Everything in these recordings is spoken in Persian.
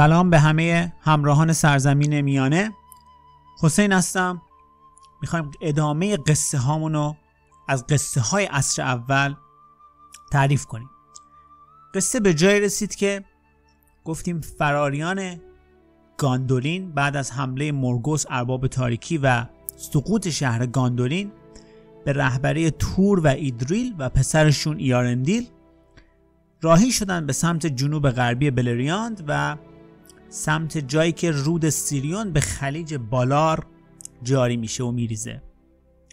سلام به همه همراهان سرزمین میانه. حسین هستم. می‌خوایم ادامه قصه هامونو از قصه های عصر اول تعریف کنیم. قصه به جای رسید که گفتیم فراریان گاندولین بعد از حمله مورگوس ارباب تاریکی و سقوط شهر گاندولین به رهبری تور و ایدریل و پسرشون ایارندیل راهی شدن به سمت جنوب غربی بلریاند و سمت جایی که رود سیریون به خلیج بالار جاری میشه و میریزه.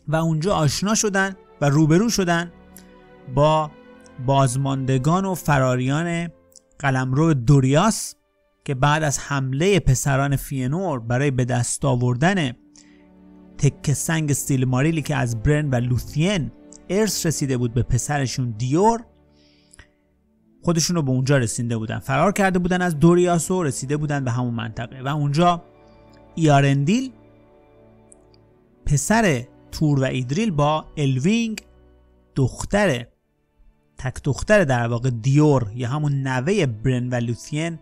و اونجا آشنا شدن و روبرو شدن با بازماندگان و فراریان قلمرو دوریاس که بعد از حمله پسران فینور برای به دست آوردن تک سنگ ماریلی که از برن و لوثین ارث رسیده بود به پسرشون دیور خودشون رو به اونجا رسیده بودن. فرار کرده بودن از دوریاس و رسیده بودن به همون منطقه. و اونجا ایارندیل پسر تور و ایدریل با الوینگ دختر تک دختر در واقع دیور یا همون نوه برن و لوثین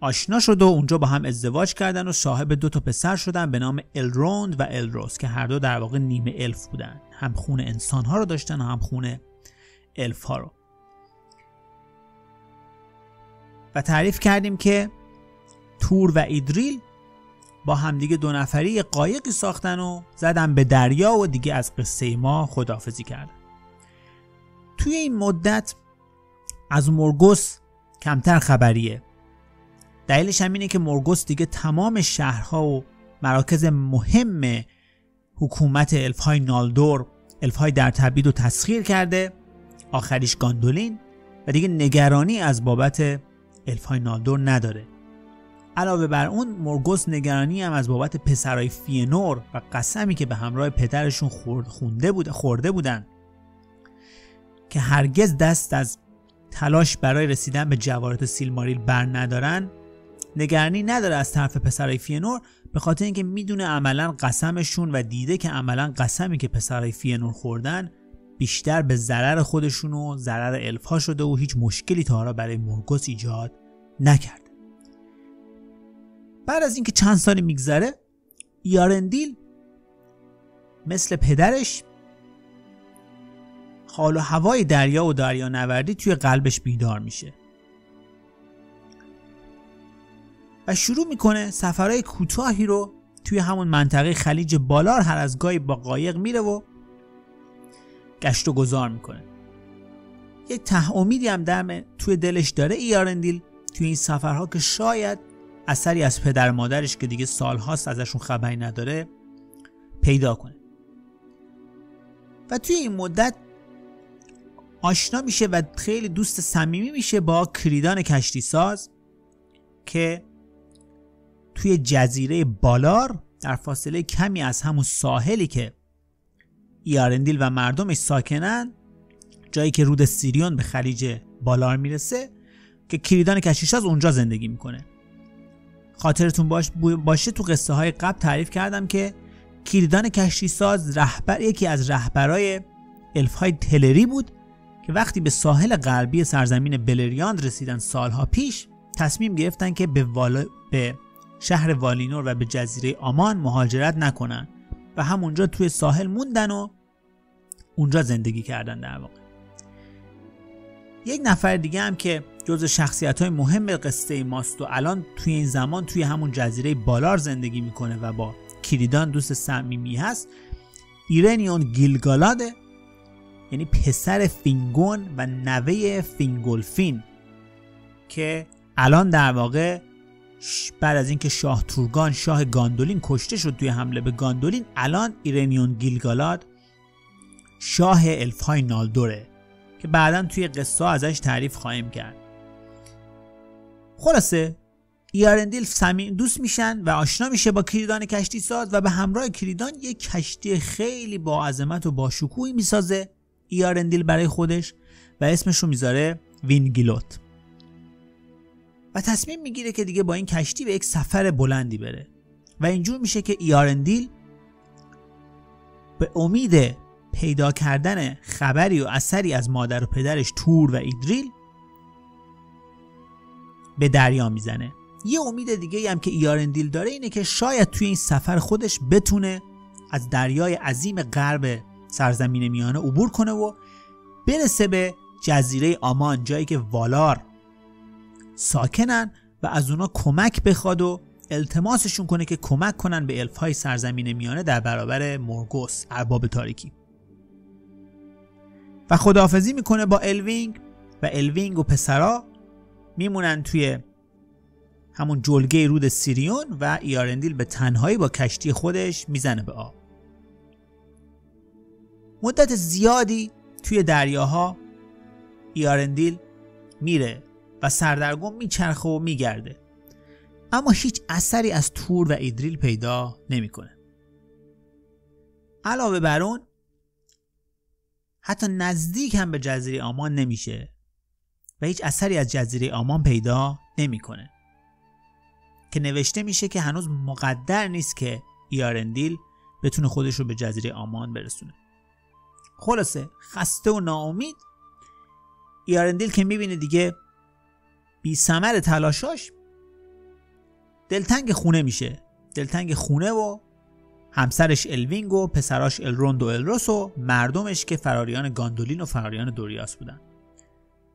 آشنا شد و اونجا با هم ازدواج کردن و صاحب دو تا پسر شدن به نام الروند و الروس که هر دو در واقع نیمه الف بودن. هم خون انسان ها رو داشتن و هم خون الف ها رو. و تعریف کردیم که تور و ایدریل با همدیگه دو نفری قایقی ساختن و زدن به دریا و دیگه از قصه ما خدافزی کردن. توی این مدت از مرگوس کمتر خبریه. دلیلش هم اینه که مرگوس دیگه تمام شهرها و مراکز مهم حکومت الف های نالدور الف های در تبید و تسخیر کرده آخریش گاندولین و دیگه نگرانی از بابت الف های نالدور نداره. علاوه بر اون مرگوس نگرانی هم از بابت پسرای فینور و قسمی که به همراه پدرشون خونده بود خورده بودن که هرگز دست از تلاش برای رسیدن به جواهرات سیلماریل بر ندارن نگرانی نداره از طرف پسرای فینور به خاطر اینکه می‌دونه عملا قسمشون و دیده که عملا قسمی که پسرای فینور خوردن بیشتر به ضرر خودشون و ضرر الفا شده و هیچ مشکلی تا حالا برای مورگوس ایجاد نکرده. بعد از اینکه چند سالی میگذره ایارندیل مثل پدرش حال و هوای دریا و دریا نوردی توی قلبش بیدار میشه. و شروع می‌کنه سفرهای کوتاهی رو توی همون منطقه خلیج بالار هر از گاهی با قایق میره و گشت و گذار می‌کنه. یک ته امیدی هم در توی دلش داره ایارندیل توی این سفرها که شاید اثری از پدر مادرش که دیگه سالهاست ازشون خبری نداره پیدا کنه. و توی این مدت آشنا میشه و خیلی دوست صمیمی میشه با کریدان کشتی ساز که توی جزیره بالار در فاصله کمی از همون ساحلی که ایارندیل و مردمش ساکنن. جایی که رود سیریون به خلیج بالار می‌رسه که کریدان کشیش از اونجا زندگی می‌کنه. خاطرتون باش باشه تو قصه های قبل تعریف کردم که کریدان کشتی ساز رهبر یکی از رهبرای الف های تلری بود که وقتی به ساحل غربی سرزمین بلریاند رسیدن سالها پیش تصمیم گرفتن که به, به شهر والینور و به جزیره آمان مهاجرت نکنن. و همونجا توی ساحل موندن و اونجا زندگی کردن در واقع. یک نفر دیگه هم که جز شخصیت های مهم قصه ماست و الان توی این زمان توی همون جزیره بالار زندگی می‌کنه و با کیردان دوست صمیمی هست ارینیون گیلگالاده یعنی پسر فینگون و نوه فینگولفین که الان در واقع بعد از اینکه شاه تورگان شاه گاندولین کشته شد توی حمله به گاندولین الان ایرنیون گیلگالاد شاه الفهای نالدوره که بعدا توی قصه ازش تعریف خواهیم کرد. خلاصه ایارندیل سمین دوست میشن و آشنا میشه با کریدان کشتی ساز و به همراه کریدان یک کشتی خیلی با عظمت و با شکوهی می‌سازه ایارندیل برای خودش و اسمش رو می‌ذاره وینگیلوت. و تصمیم می‌گیره که دیگه با این کشتی به یک سفر بلندی بره. و اینجور میشه که ایارندیل به امید پیدا کردن خبری و اثری از مادر و پدرش تور و ایدریل به دریا می‌زنه. یه امید دیگه هم که ایارندیل داره اینه که شاید توی این سفر خودش بتونه از دریای عظیم غرب سرزمین میانه عبور کنه و برسه به جزیره آمان جایی که والار ساکنن و از اونا کمک بخواد و التماسشون کنه که کمک کنن به الفهای سرزمین میانه در برابر مورگوس ارباب تاریکی. و خداحافظی می‌کنه با الوینگ و الوینگ و پسرا میمونن توی همون جلگه رود سیریون و ایارندیل به تنهایی با کشتی خودش می‌زنه به آب. مدت زیادی توی دریاها ایارندیل میره. و سردرگم میچرخه و میگرده اما هیچ اثری از تور و ایدریل پیدا نمی‌کنه. علاوه بر اون حتی نزدیک هم به جزیره آمان نمیشه و هیچ اثری از جزیره آمان پیدا نمی‌کنه. که نوشته میشه که هنوز مقدر نیست که ایارندیل بتونه خودش رو به جزیره آمان برسونه خلاصه خسته و ناامید ایارندیل که می‌بینه دیگه بی سمر تلاشاش دلتنگ خونه میشه. دلتنگ خونه و همسرش الوینگ و پسراش الروند و الروس و مردمش که فراریان گاندولین و فراریان دوریاس بودن.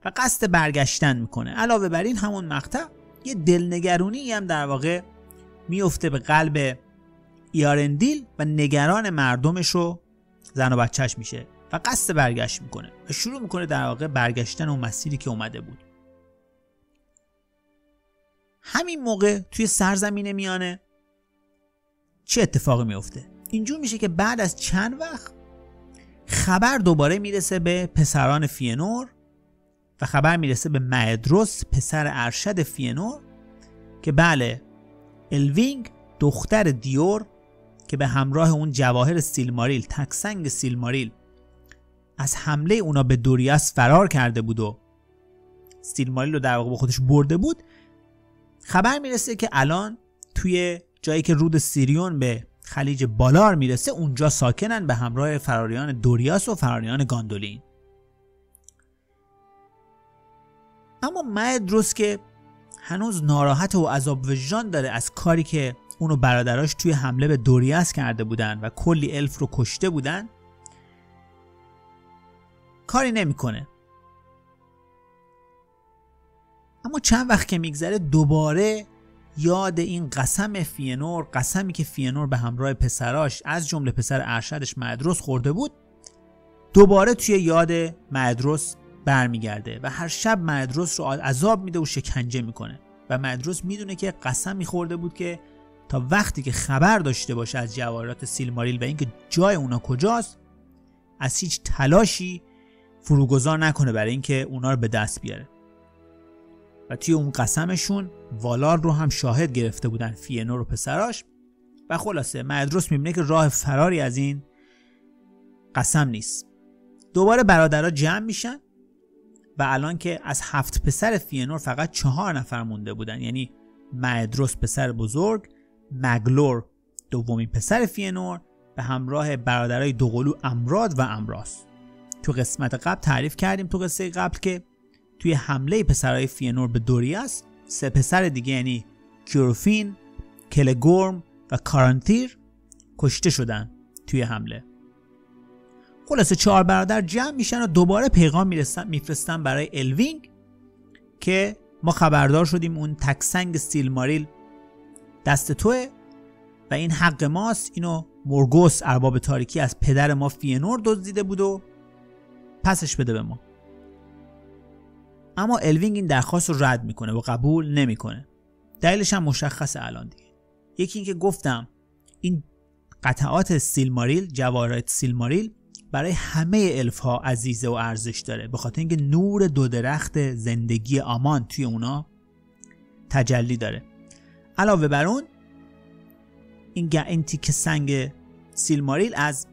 و قصد برگشتن می‌کنه. علاوه بر این همون مقطع یه دلنگرونی هم در واقع میفته به قلب ایارندیل و نگران مردمش رو زن و بچهش میشه. و قصد برگشت می‌کنه. و شروع می‌کنه در واقع برگشتن و مسیری که اومده بود. همین موقع توی سرزمین میانه چه اتفاقی میفته؟ اینجور میشه که بعد از چند وقت خبر دوباره می‌رسه به پسران فینور و خبر می‌رسه به مدروس پسر ارشد فینور که بله الوینگ دختر دیور که به همراه اون جواهر سیلماریل تکسنگ سیلماریل از حمله اونا به دوریاس فرار کرده بود و سیلماریل رو در واقع با خودش برده بود خبر می‌رسه که الان توی جایی که رود سیریون به خلیج بالار می‌رسه اونجا ساکنن به همراه فراریان دوریاس و فراریان گوندولین. اما مدروس که هنوز ناراحت و عذاب وجدان داره از کاری که اونو برادراش توی حمله به دوریاس کرده بودن و کلی الف رو کشته بودن کاری نمی‌کنه. اما چند وقت که میگذره دوباره یاد این قسم فینور قسمی که فینور به همراه پسراش از جمله پسر ارشدش مدروس خورده بود دوباره توی یاد مدرس برمیگرده و هر شب مدرس رو عذاب میده و شکنجه می‌کنه. و مدرس می‌دونه که قسم میخورده بود که تا وقتی که خبر داشته باشه از جواهرات سیلماریل و اینکه جای اونا کجاست از هیچ تلاشی فروگذار نکنه برای اینکه اونا رو به دست بیاره. و توی اون قسمشون والار رو هم شاهد گرفته بودن فینور و پسراش. و خلاصه مدروس می‌بینه که راه فراری از این قسم نیست. دوباره برادرها جمع میشن و الان که از هفت پسر فینور فقط چهار نفر مونده بودن. یعنی مدروس پسر بزرگ مگلور دومین پسر فینور به همراه برادرای دوقلو امرود و امراس. تو قسمت قبل تعریف کردیم تو قصه قبل که توی حمله پسرای فینور به دوریاس سه پسر دیگه یعنی کوروفین، کلگورم و کارانتیر کشته شدن توی حمله. خلاصه چهار برادر جمع میشن و دوباره پیغام میفرستن برای الوینگ که ما خبردار شدیم اون تکسنگ سیلماریل دست توه و این حق ماست. اینو مورگوس ارباب تاریکی از پدر ما فینور دزدیده بود و پسش بده به ما. اما الوینگ این درخواست رو رد می‌کنه و قبول نمی‌کنه. دلیلش هم مشخص الان دیگه. یکی اینکه گفتم این قطعات سیلماریل جواهرات سیلماریل برای همه الف ها عزیزه و ارزش داره. به خاطر اینکه نور دو درخت زندگی آمان توی اونا تجلی داره. علاوه بر اون این این تیک سنگ سیلماریل از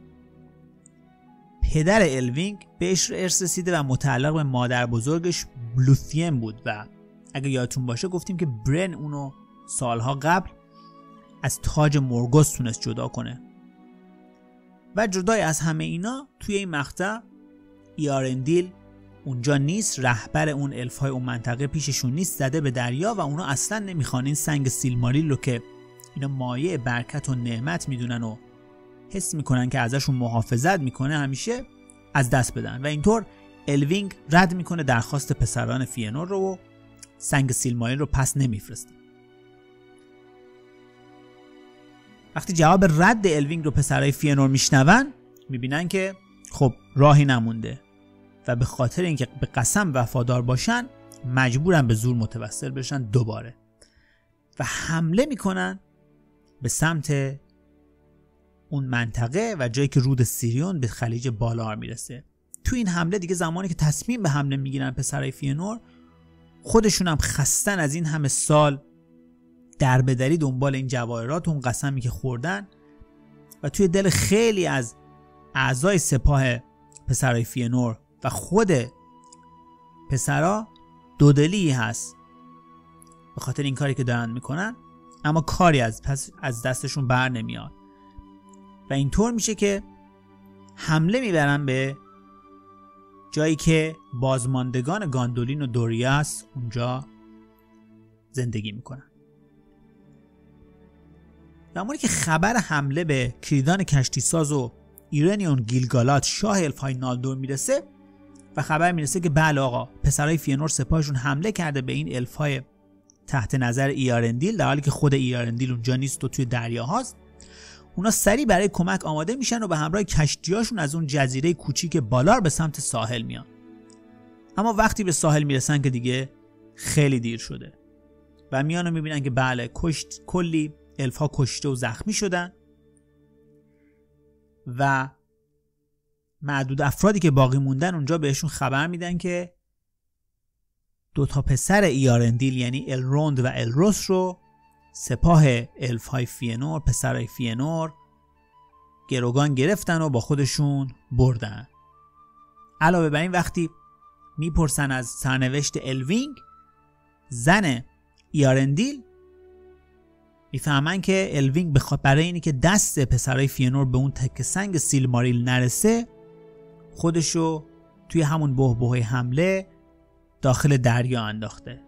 پدر الوینگ بهش ارث رسیده و متعلق به مادر بزرگش بلوثیم بود و اگه یادتون باشه گفتیم که برن اونو سالها قبل از تاج مورگوس تونست جدا کنه. و جدای از همه اینا توی این مقطع ایارندیل اونجا نیست رهبر اون الف های اون منطقه پیششون نیست زده به دریا و اونا اصلا نمی‌خوان این سنگ سیلماریل رو که اینا مایه برکت و نعمت می‌دونن و حس می‌کنن که ازشون محافظت می‌کنه همیشه از دست بدن. و اینطور الوینگ رد می‌کنه درخواست پسران فینور رو و سنگ سیلماریل رو پس نمیفرسته. وقتی جواب رد الوینگ رو پسرای فینور میشنون می‌بینن که خب راهی نمونده و به خاطر اینکه به قسم وفادار باشن مجبورن به زور متوسل بشن دوباره. و حمله می‌کنن به سمت اون منطقه و جایی که رود سیریون به خلیج بالار می‌رسه. تو این حمله دیگه زمانی که تصمیم به حمله می‌گیرن پسرای فینور خودشون هم خستن از این همه سال دربدری دنبال این جواهرات اون قسمی که خوردن و توی دل خیلی از اعضای سپاه پسرای فینور و خود پسرا دودلی هست به خاطر این کاری که دارن می‌کنن اما کاری از پس از دستشون بر نمیاد. و اینطور میشه که حمله می‌برن به جایی که بازماندگان گاندولین و دوریاس اونجا زندگی می‌کنن. زمانی که خبر حمله به کریدان کشتی ساز و ایرنیون گیلگالاد شاه الفای نولدور می‌رسه و خبر می‌رسه که بله آقا پسرای فینور سپاهشون حمله کرده به این الفای تحت نظر ایارندیل در حالی که خود ایارندیل اونجا نیست و توی دریا هاست اونا سریع برای کمک آماده میشن و به همراه کشتیاشون از اون جزیره کوچیک بالار به سمت ساحل میان. اما وقتی به ساحل می‌رسن که دیگه خیلی دیر شده و میان و می‌بینن که بله کشت کلی الفا کشته و زخمی شدن و معدود افرادی که باقی موندن اونجا بهشون خبر میدن که دو تا پسر ایارندیل یعنی الروند و الروس رو سپاه الف های فینور پسرای فینور گروگان گرفتن و با خودشون بردن. علاوه بر این وقتی می‌پرسن از سرنوشت الوینگ زن ایارندیل می‌فهمن که الوینگ بخواد برای اینی که دست پسرای فینور به اون تک سنگ سیلماریل نرسه خودشو توی همون بهبه حمله داخل دریا انداخته.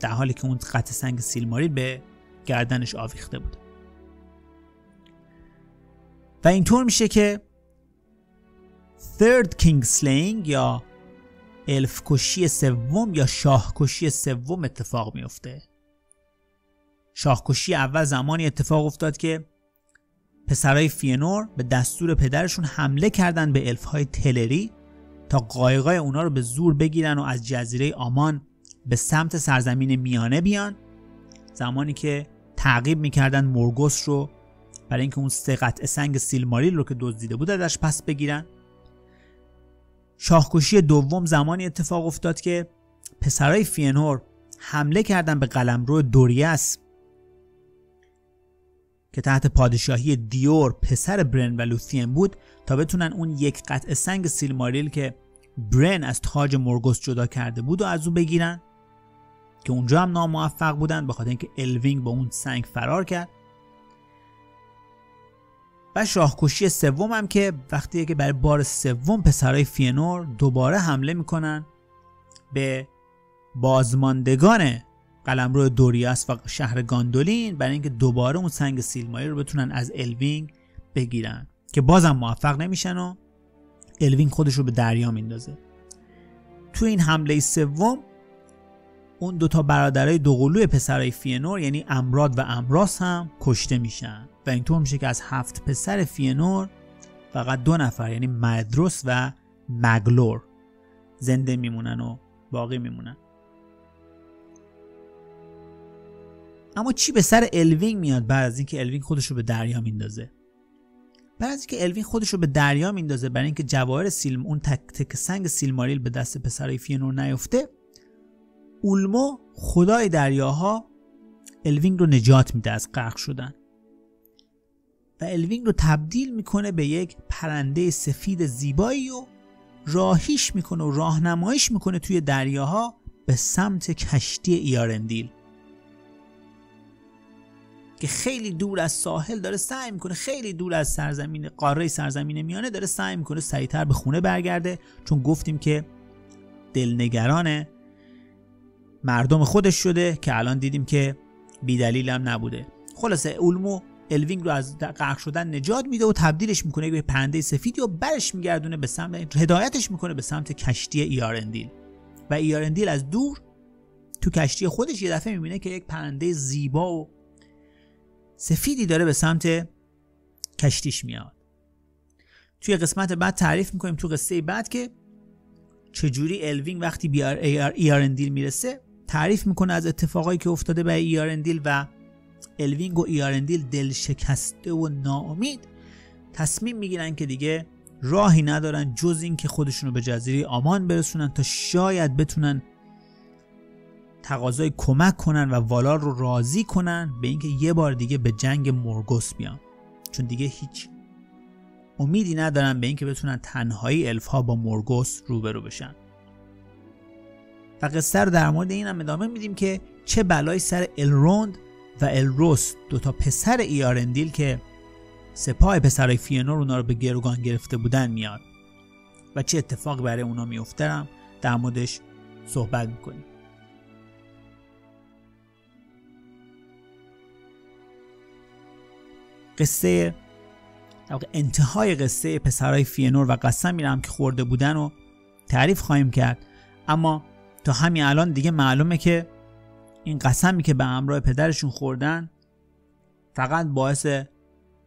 در حالی که اون قطع سنگ سیلماریل به گردنش آویخته بود. و اینطور میشه که Third King Slaying یا الف کشی سوم یا شاه کشی سوم اتفاق میفته. شاهکشی اول زمانی اتفاق افتاد که پسرای فینور به دستور پدرشون حمله کردن به الفهای تلری تا قایقای اونا رو به زور بگیرن و از جزیره آمان به سمت سرزمین میانه بیان. زمانی که تعقیب می‌کردن مورگوس رو برای اینکه اون سه قطع سنگ سیلماریل رو که دزدیده بود ازش پس بگیرن. شاهکشی دوم زمانی اتفاق افتاد که پسرای فینور حمله کردن به قلمرو دوریاس که تحت پادشاهی دیور پسر برن و لوثین بود تا بتونن اون یک قطع سنگ سیلماریل که برن از تاج مورگوس جدا کرده بود رو از او بگیرن. که اونجا هم ناموفق بودن به خاطر اینکه الوینگ با اون سنگ فرار کرد. و شاهکشی سوم هم که وقتی که برای بار سوم پسرای فینور دوباره حمله می‌کنن به بازماندگان قلمرو دوریاس و شهر گاندولین برای اینکه دوباره اون سنگ سیلماریل رو بتونن از الوینگ بگیرن که بازم موفق نمیشن و الوینگ خودش رو به دریا میندازه. تو این حمله سوم اون دوتا برادرای دوقلوی پسرای فینور یعنی امراد و امراس هم کشته میشن. و اینطور میشه که از هفت پسر فینور فقط دو نفر یعنی مدروس و مگلور زنده میمونن و باقی میمونن. اما چی به سر الوینگ میاد بعد از اینکه الوینگ خودش رو به دریا میندازه؟ بعد از اینکه الوینگ خودش رو به دریا میندازه برای اینکه جواهر سیلم اون تک تک سنگ سیلماریل به دست پسرای فینور نیفته اولمو خدای دریاها الوینگ رو نجات میده از غرق شدن. و الوینگ رو تبدیل می‌کنه به یک پرنده سفید زیبایی و راهیش می‌کنه و راهنماییش می‌کنه توی دریاها به سمت کشتی ایارندیل. که خیلی دور از ساحل داره سعی می‌کنه خیلی دور از سرزمین قاره سرزمین میانه داره سعی می‌کنه سریعتر به خونه برگرده. چون گفتیم که دلنگران مردم خودش شده که الان دیدیم که بیدلیل هم نبوده. خلاصه اولمو الوینگ رو از غرق شدن نجات میده و تبدیلش می‌کنه به پرنده سفیدی و برش میگردونه به سمت هدایتش می‌کنه به سمت کشتی ایارندیل و ایارندیل از دور تو کشتی خودش یه دفعه می‌بینه که یک پرنده زیبا و سفیدی داره به سمت کشتیش میاد. توی قسمت بعد تعریف می‌کنیم تو قصه بعد که چجوری الوینگ وقتی به ایارندیل می‌رسه. تعریف می‌کنه از اتفاقایی که افتاده به ایارندیل و الوینگ و ایارندیل دل شکسته و ناامید. تصمیم می‌گیرن که دیگه راهی ندارن جز این که خودشونو به جزیره آمان برسونن تا شاید بتونن تقاضای کمک کنن و والار رو راضی کنن به اینکه یه بار دیگه به جنگ مورگوس بیان. چون دیگه هیچ امیدی ندارن به اینکه بتونن تنهایی الف ها با مورگوس روبرو بشن. قصه رو در مورد این هم ادامه میدیم که چه بلایی سر الروند و الروس دوتا پسر ایارندیل که سپاه پسرای فینور اونا رو به گروگان گرفته بودن میاد و چه اتفاق برای اونا میفته در موردش صحبت می‌کنیم. قصه انتهای قصه پسرای فینور و قسمی رم که خورده بودن و تعریف خواهیم کرد. اما تا همین الان دیگه معلومه که این قسمی که به همراه پدرشون خوردن فقط باعث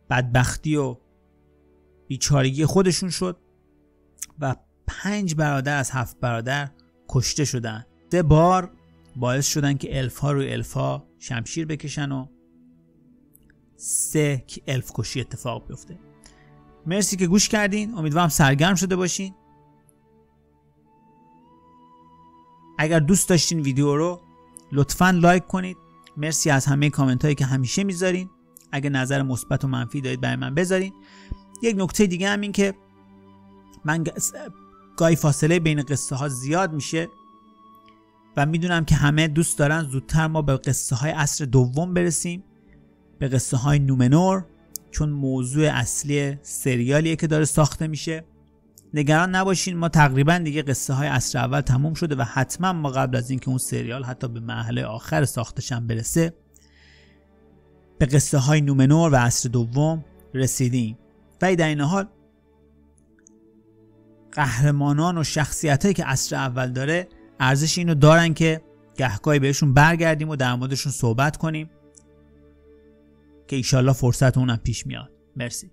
بدبختی و بیچارگی خودشون شد و پنج برادر از هفت برادر کشته شدن. سه بار باعث شدن که الفا روی الفا شمشیر بکشن و سه که الف کشی اتفاق بیفته. مرسی که گوش کردین. امیدوارم سرگرم شده باشین. اگر دوست داشتین ویدیو رو لطفا لایک کنید. مرسی از همه کامنت هایی که همیشه می‌ذارین. اگر نظر مثبت و منفی دارید برای من بذارین. یک نکته دیگه هم این که من گاهی فاصله بین قصه ها زیاد میشه و می‌دونم که همه دوست دارن زودتر ما به قصه های عصر دوم برسیم. به قصه های نومنور چون موضوع اصلی سریالیه که داره ساخته میشه. نگران نباشین. ما تقریبا دیگه قصه های اصر اول تموم شده و حتما ما قبل از اینکه اون سریال حتی به مرحله آخر ساختشم برسه به قصه های نومنور و اصر دوم رسیدیم. و در این حال قهرمانان و شخصیت هایی که اصر اول داره ارزش اینو دارن که گهگاهی بهشون برگردیم و در موردشون صحبت کنیم که ایشالله فرصت اونم پیش میاد. مرسی.